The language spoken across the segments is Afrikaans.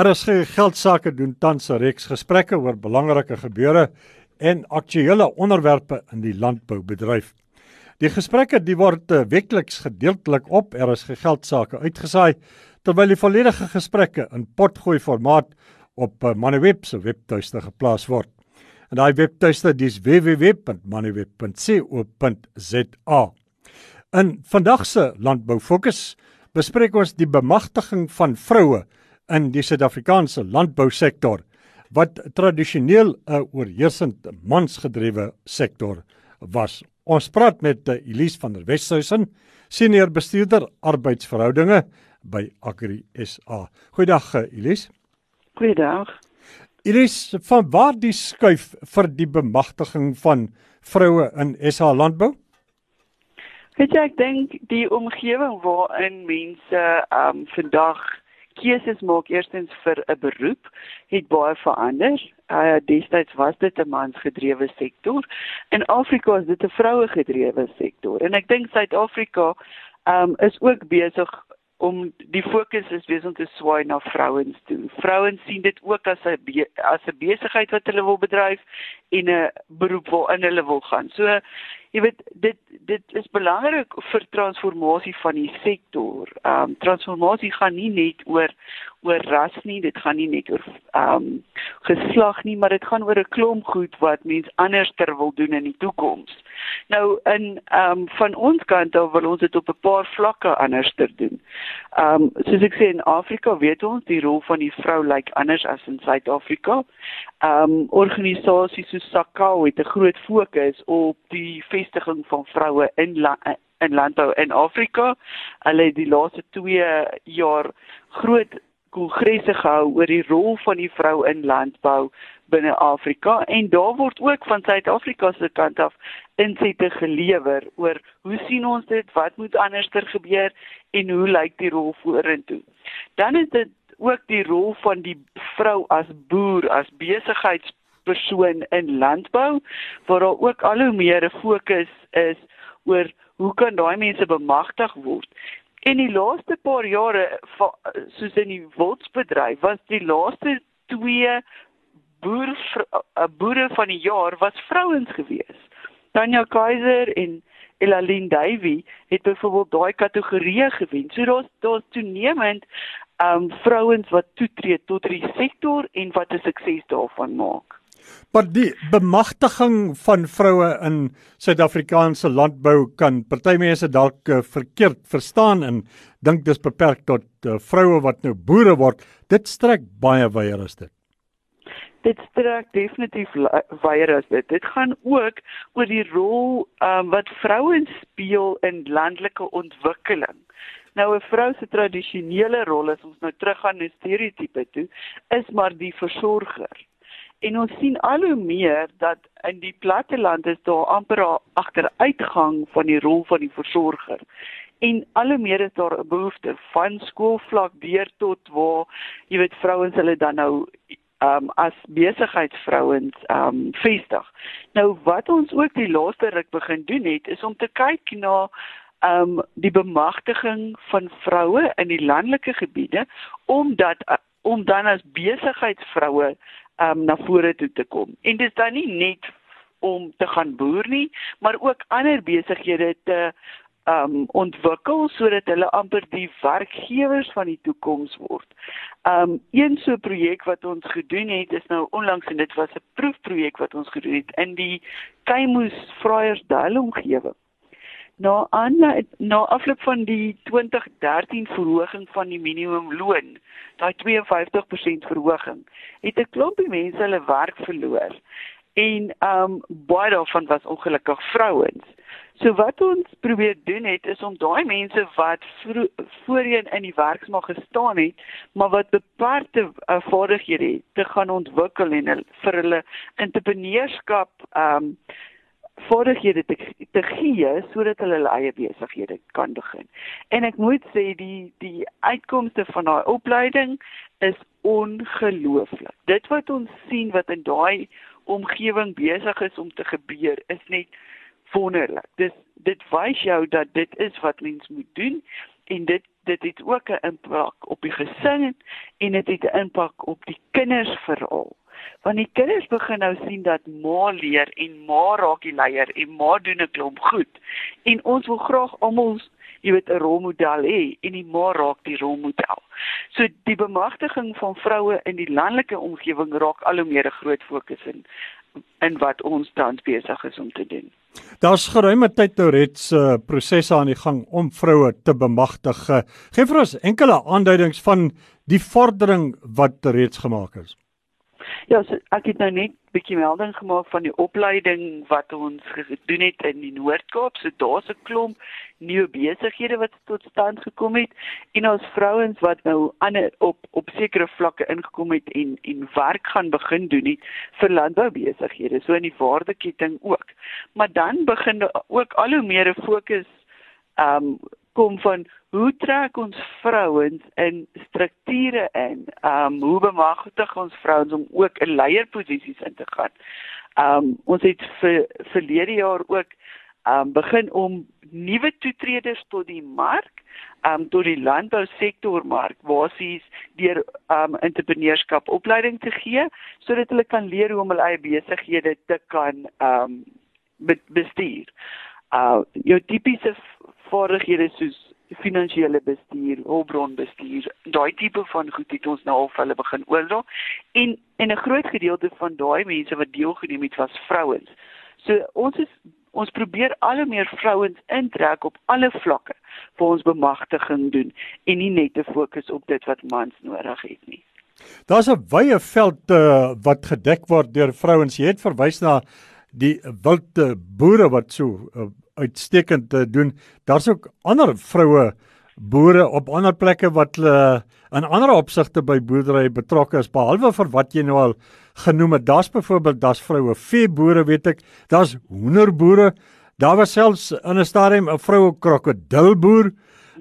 RSG Geldsaake doen tans 'n reeks gesprekke oor belangrike gebeure en aktuelle onderwerpe in die landboubedryf. Die gesprekke die word eh, weekliks gedeeltelik op RSG Geldsaake uitgesaai terwyl die volledige gesprekke in potgooi formaat op eh, Moneyweb se webtuiste geplaas word. En daai webtuiste dis www.moneyweb.co.za. In vandag se landbou fokus bespreek ons die bemagtiging van vroue in die Suid-Afrikaanse landbousektor wat tradisioneel 'n oorheersend mansgedrewe sektor was. Ons praat met Elise van der Westhuizen, senior bestuurder arbeidsverhoudinge by Agri SA. Goeiedag Elise. Goeiedag. Elise, van waar die skuif vir die bemagtiging van vroue in SA landbou? Weet jy, ek dink die omgewing waarin mense um vandag keuses maak eerstens vir 'n beroep het baie verander. Uh destyds was dit 'n mansgedrewe sektor. In Afrika is dit 'n vrouegedrewe sektor. En ek dink Suid-Afrika um is ook besig om die fokus is besig om te swaai na vrouens toe. Vrouens sien dit ook as 'n as 'n besigheid wat hulle wil bedryf en 'n beroep waarin hulle wil gaan. So jy weet dit dit is belangrik vir transformasie van die sektor. Ehm um, transformasie gaan nie net oor oor ras nie, dit gaan nie net oor ehm um, geslag nie, maar dit gaan oor 'n klomp goed wat mens anders ter wil doen in die toekoms. Nou in ehm um, van ons kant af wil ons dit op 'n paar vlakke anders ter doen. Ehm um, soos ek sê in Afrika weet ons die rol van die vrou lyk like anders as in Suid-Afrika. Ehm um, organisasies soos SAKA het 'n groot fokus op die vestiging van vroue in la in landbou in Afrika. Hulle het die laaste 2 jaar groot kongresse gehou oor die rol van die vrou in landbou binne Afrika en daar word ook van Suid-Afrika se kant af insette gelewer oor hoe sien ons dit, wat moet anderster gebeur en hoe lyk die rol vorentoe. Dan is dit ook die rol van die vrou as boer, as besigheids persoon in landbou waar daar ook al hoe meer 'n fokus is oor hoe kan daai mense bemagtig word. En die laaste paar jare soos in die wildsbedryf was die laaste twee boer eh, boere van die jaar was vrouens gewees. Tanya Kaiser en Elaline Davey het byvoorbeeld daai kategorie gewen. So daar's daar's toenemend um vrouens wat toetree tot die sektor en wat 'n sukses daarvan maak. Maar die bemagtiging van vroue in Suid-Afrikaanse landbou kan party mense dalk uh, verkeerd verstaan en dink dis beperk tot uh, vroue wat nou boere word. Dit strek baie wyer as dit. Dit strek definitief wyer as dit. Dit gaan ook oor die rol um, wat vrouens speel in landelike ontwikkeling. Nou 'n vrou se tradisionele rol as ons nou teruggaan na stereotipe toe, is maar die versorger. En ons sien al hoe meer dat in die platteland is daar amper 'n agteruitgang van die rol van die versorger. En al hoe meer is daar 'n behoefte van skoolvlak deur tot waar jy weet vrouens hulle dan nou um as besigheidsvrouens um vestig. Nou wat ons ook die laaste ruk begin doen het is om te kyk na um die bemagtiging van vroue in die landelike gebiede omdat om dan as besigheidsvroue um na vore toe te kom. En dit is dan nie net om te gaan boer nie, maar ook ander besighede te um ontwikkel sodat hulle amper die werkgewers van die toekoms word. Um een so projek wat ons gedoen het is nou onlangs en dit was 'n proefprojek wat ons gedoen het in die Kaimoes Vryersdal omgewing. Nou aan na afloop van die 2013 verhoging van die minimumloon, daai 52% verhoging, het 'n klompie mense hulle werk verloor. En um baie daarvan was ongelukkig vrouens. So wat ons probeer doen het is om daai mense wat voorheen in die werksmag gestaan het, maar wat beperkte uh, vaardighede het, te gaan ontwikkel en vir hulle entrepreneurskap um vaardighede te, te gee sodat hulle hulle eie besighede kan begin. En ek moet sê die die uitkomste van daai opleiding is ongelooflik. Dit wat ons sien wat in daai omgewing besig is om te gebeur is net wonderlik. Dis dit wys jou dat dit is wat mens moet doen en dit dit het ook 'n impak op die gesin en dit het 'n impak op die kinders veral. Want die kinders begin nou sien dat ma leer en ma raak die leier en ma doen 'n klomp goed. En ons wil graag almal jy weet 'n rolmodel hê en die ma raak die rolmodel. So die bemagtiging van vroue in die landelike omgewing raak al hoe meer 'n groot fokus in in wat ons tans besig is om te doen. Daar's geruime tyd nou reeds uh, prosesse aan die gang om vroue te bemagtig. Geef vir ons enkele aanduidings van die vordering wat reeds gemaak is. Ja, so ek het nou net bietjie melding gemaak van die opleiding wat ons gedoen het in die Noord-Kaap. So daar's 'n klomp nuwe besighede wat tot stand gekom het en ons vrouens wat nou ander op op sekere vlakke ingekom het en en werk gaan begin doen het vir landboubesighede, so in die waardeketting ook. Maar dan begin ook al hoe meer 'n fokus um kom van hoe trek ons vrouens in strukture in? Um hoe bemagtig ons vrouens om ook in leierposisies in te gaan? Um ons het vir verlede jaar ook um begin om nuwe toetreders tot die mark um tot die landbousektormark basies deur um entrepreneurskap opleiding te gee sodat hulle kan leer hoe om hulle eie besighede te kan um bestuur. Uh jou tipiese vaardighede soos finansiële bestuur, hulpbronbestuur, daai tipe van goed het ons nou al hulle begin oordra. En en 'n groot gedeelte van daai mense wat deelgeneem het was vrouens. So ons is ons probeer al hoe meer vrouens intrek op alle vlakke vir ons bemagtiging doen en nie net te fokus op dit wat mans nodig het nie. Daar's 'n wye veld uh, wat gedek word deur vrouens. Jy het verwys na die wilde boere wat so uh, uitstekend te doen. Daar's ook ander vroue boere op ander plekke wat hulle in ander opsigte by boerdery betrokke is behalwe vir wat jy nou al genoem het. Daar's byvoorbeeld daar's vroue veeboere, weet ek. Daar's hoenderboere. Daar was selfs in 'n stadium 'n vroue krokodilboer.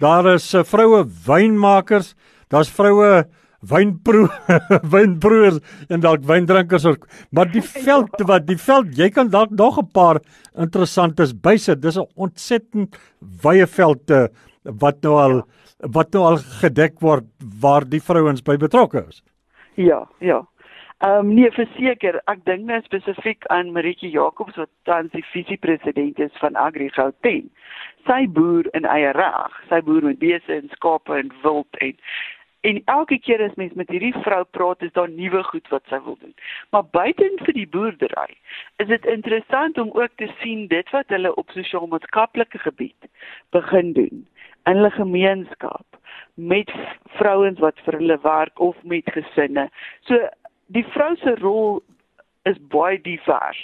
Daar is eh, vroue wynmakers. Daar's vroue wynproe wynproers en dalk wyndrinkers ook maar die veld wat die veld jy kan dalk nog 'n paar interessantes bysit. Dis 'n ontsettend wye veld eh, wat nou al wat nou al gedek word waar die vrouens by betrokke is. Ja ja. Ehm um, nee verseker ek dink nou spesifiek aan Maritjie Jacobs wat tans die visiepresident is van Agri Gauteng. Sy boer in eie reg. Sy boer met beeste en skape en wild en En elke keer as mens met hierdie vrou praat, is daar nuwe goed wat sy wil doen. Maar buiten vir die boerdery, is dit interessant om ook te sien dit wat hulle op sosiaal-maatskaplike gebied begin doen in hulle gemeenskap met vrouens wat vir hulle werk of met gesinne. So die vrou se rol is baie divers.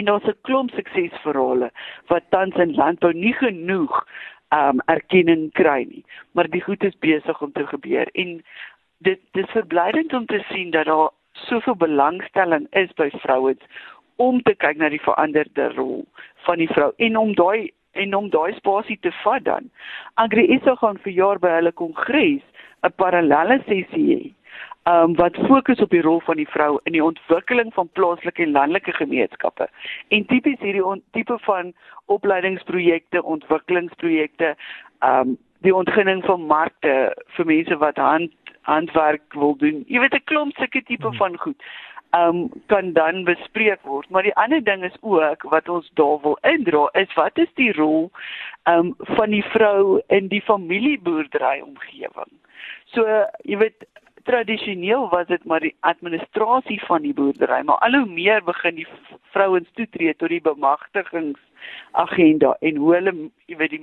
En daar's 'n klomp suksesverhale wat tans in landbou nie genoeg um erkenning kry nie. Maar die goed is besig om te gebeur en dit dis verblydend om te sien dat daar soveel belangstelling is by vrouens om te kyk na die veranderde rol van die vrou en om daai en om daai spasie te vat dan. Agri ISO gaan vir jaar by hulle kongres 'n parallelle sessie hê um, wat fokus op die rol van die vrou in die ontwikkeling van plaaslike en landelike gemeenskappe. En tipies hierdie tipe van opleidingsprojekte, ontwikkelingsprojekte, um die ontginning van markte vir mense wat hand handwerk wil doen. Jy weet 'n klomp sulke tipe hmm. van goed. Um kan dan bespreek word, maar die ander ding is ook wat ons daar wil indra is wat is die rol um van die vrou in die familieboerdery omgewing. So jy weet tradisioneel was dit maar die administrasie van die boerdery, maar al hoe meer begin die vrouens toetree tot die bemagtigings agenda en hoe hulle jy weet die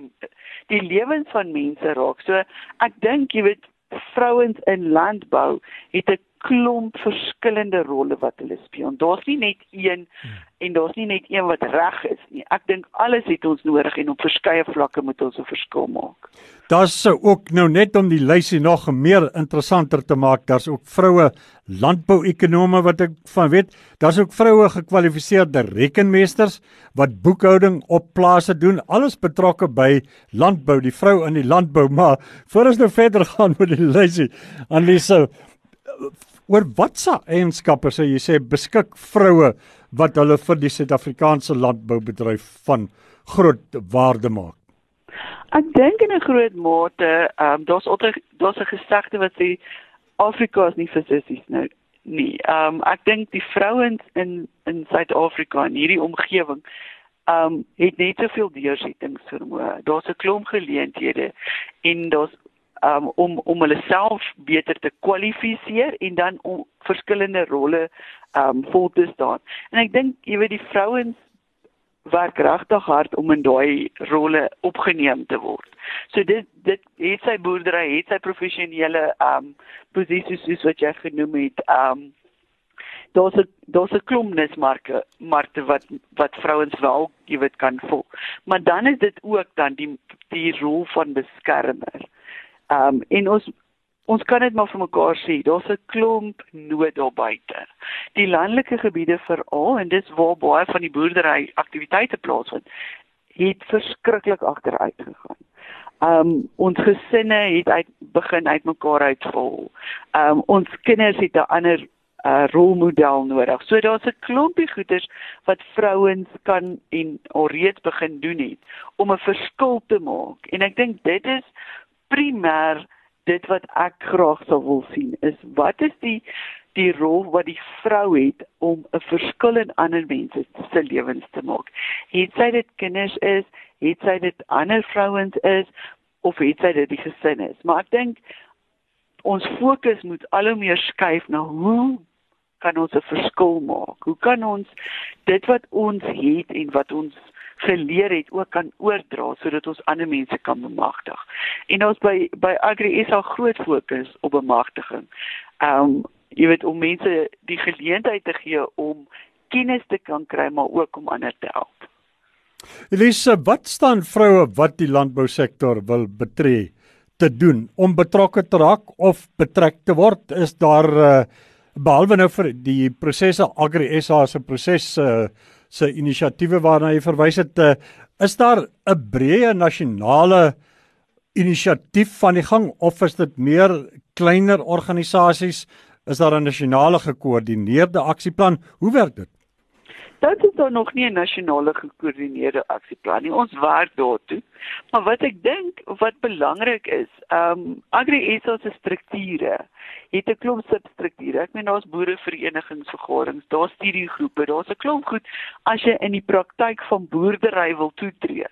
die lewens van mense raak. So ek dink jy weet vrouens in landbou het 'n klomp verskillende rolle wat hulle speel. Daar's nie net een hmm. en daar's nie net een wat reg is nie. Ek dink alles het ons nodig en op verskeie vlakke moet ons 'n verskil maak. Daar's ook nou net om die lysie nog meer interessanter te maak, daar's ook vroue landbouekonome wat ek van weet. Daar's ook vroue gekwalifiseerde rekenmeesters wat boekhouding op plase doen, alles betrokke by landbou, die vrou in die landbou. Maar voor ons nou verder gaan met die lysie, Anlise oor watse eienskappe sê jy sê beskik vroue wat hulle vir die Suid-Afrikaanse landboubedryf van groot waarde maak? Ek dink in 'n groot mate, ehm um, daar's daar's 'n gesegde wat sê Afrika is nie vir sissies nou nie. Ehm um, ek dink die vrouens in in Suid-Afrika in hierdie omgewing ehm um, het net soveel deursettingsvermoë. Daar's 'n klomp geleenthede en daar's um, om om hulle self beter te kwalifiseer en dan om verskillende rolle um vol te staan. En ek dink jy weet die vrouens werk regtig hard om in daai rolle opgeneem te word. So dit dit het sy boerdery, het sy professionele um posisies soos wat jy genoem het. Um daar's 'n daar's 'n klompnismarke markte wat wat vrouens wel jy weet kan vol. Maar dan is dit ook dan die die rol van beskermer. Um en ons ons kan dit maar vir mekaar sê, daar's 'n klomp nood daar buite. Die landelike gebiede veral en dis waar baie van die boerdery aktiwiteite plaasvind, het verskriklik agteruit gegaan. Um ons gesinne het uit begin uitmekaar uitval. Um ons kinders het 'n ander uh, rolmodel nodig. So daar's 'n klompie goeders wat vrouens kan en alreeds begin doen het om 'n verskil te maak. En ek dink dit is primêr dit wat ek graag sou wil sien is wat is die die rol wat die vrou het om 'n verskil in ander mense se lewens te maak. Het sy dit kinders is, het sy dit ander vrouens is of het sy dit die gesin is. Maar ek dink ons fokus moet al hoe meer skuif na hoe kan ons 'n verskil maak? Hoe kan ons dit wat ons het en wat ons geleer het ook kan oordra sodat ons ander mense kan bemagtig. En ons by by Agri is al groot fokus op bemagtiging. Um jy weet om mense die geleentheid te gee om kennis te kan kry maar ook om ander te help. Elise, wat staan vroue wat die landbousektor wil betree te doen om betrokke te raak of betrek te word? Is daar uh, behalwe nou vir die prosesse Agri SA se proses uh, se inisiatiewe waarna hy verwys het, uh, is daar 'n breë nasionale inisiatief van die gang of is dit meer kleiner organisasies? Is daar 'n nasionale gekoördineerde aksieplan? Hoe werk dit? Dit is dan nog nie 'n nasionale gekoördineerde aksieplan nie. Ons werk daartoe. Maar wat ek dink wat belangrik is, ehm um, Agri SA se strukture het 'n klomp substrukture. Ek meen daar's boereverenigingsvergaderings, daar's studiegroepe, daar's 'n klomp goed as jy in die praktyk van boerdery wil toetree.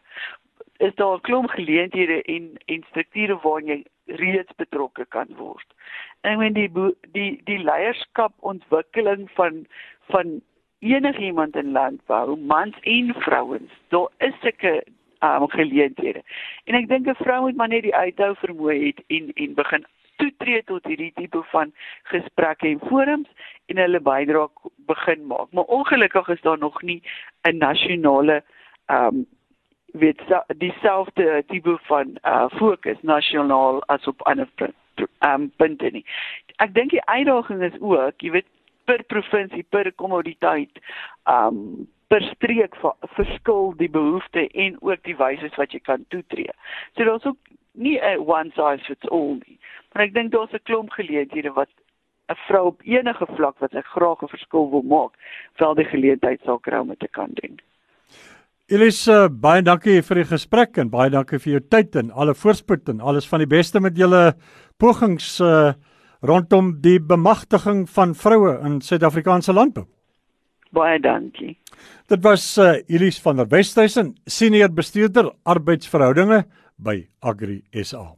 Is daar 'n klomp geleenthede en en strukture waarin jy reeds betrokke kan word. Ek meen die die die leierskap ontwikkeling van van enigiemand in landbou, mans en vrouens, daar is sulke um, geleenthede. En ek dink 'n vrou moet maar net die uithou vermoë het en en begin toetree tot hierdie tipe van gesprekke en forums en hulle bydra begin maak. Maar ongelukkig is daar nog nie 'n nasionale um, weet dieselfde tipe van uh fokus nasionaal as op ander ehm um, punte nie. Ek dink die uitdaging is ook, jy weet per provinsie, per kommoditeit, um, per streek verskil die behoeftes en ook die wyse wat jy kan toetree. So daar's ook nie 'n one size fits all nie. Maar ek dink daar's 'n klomp geleenthede wat 'n vrou op enige vlak wat sy graag 'n verskil wil maak, wel die geleentheid sal kry om dit te kan doen. Elise, baie dankie vir die gesprek en baie dankie vir jou tyd en alle voorspoed en alles van die beste met julle pogings uh, rondom die bemagtiging van vroue in Suid-Afrikaanse landbou. Baie dankie. Dit was uh, Elise van der Westhuizen, senior bestuurder arbeidsverhoudinge by Agri SA.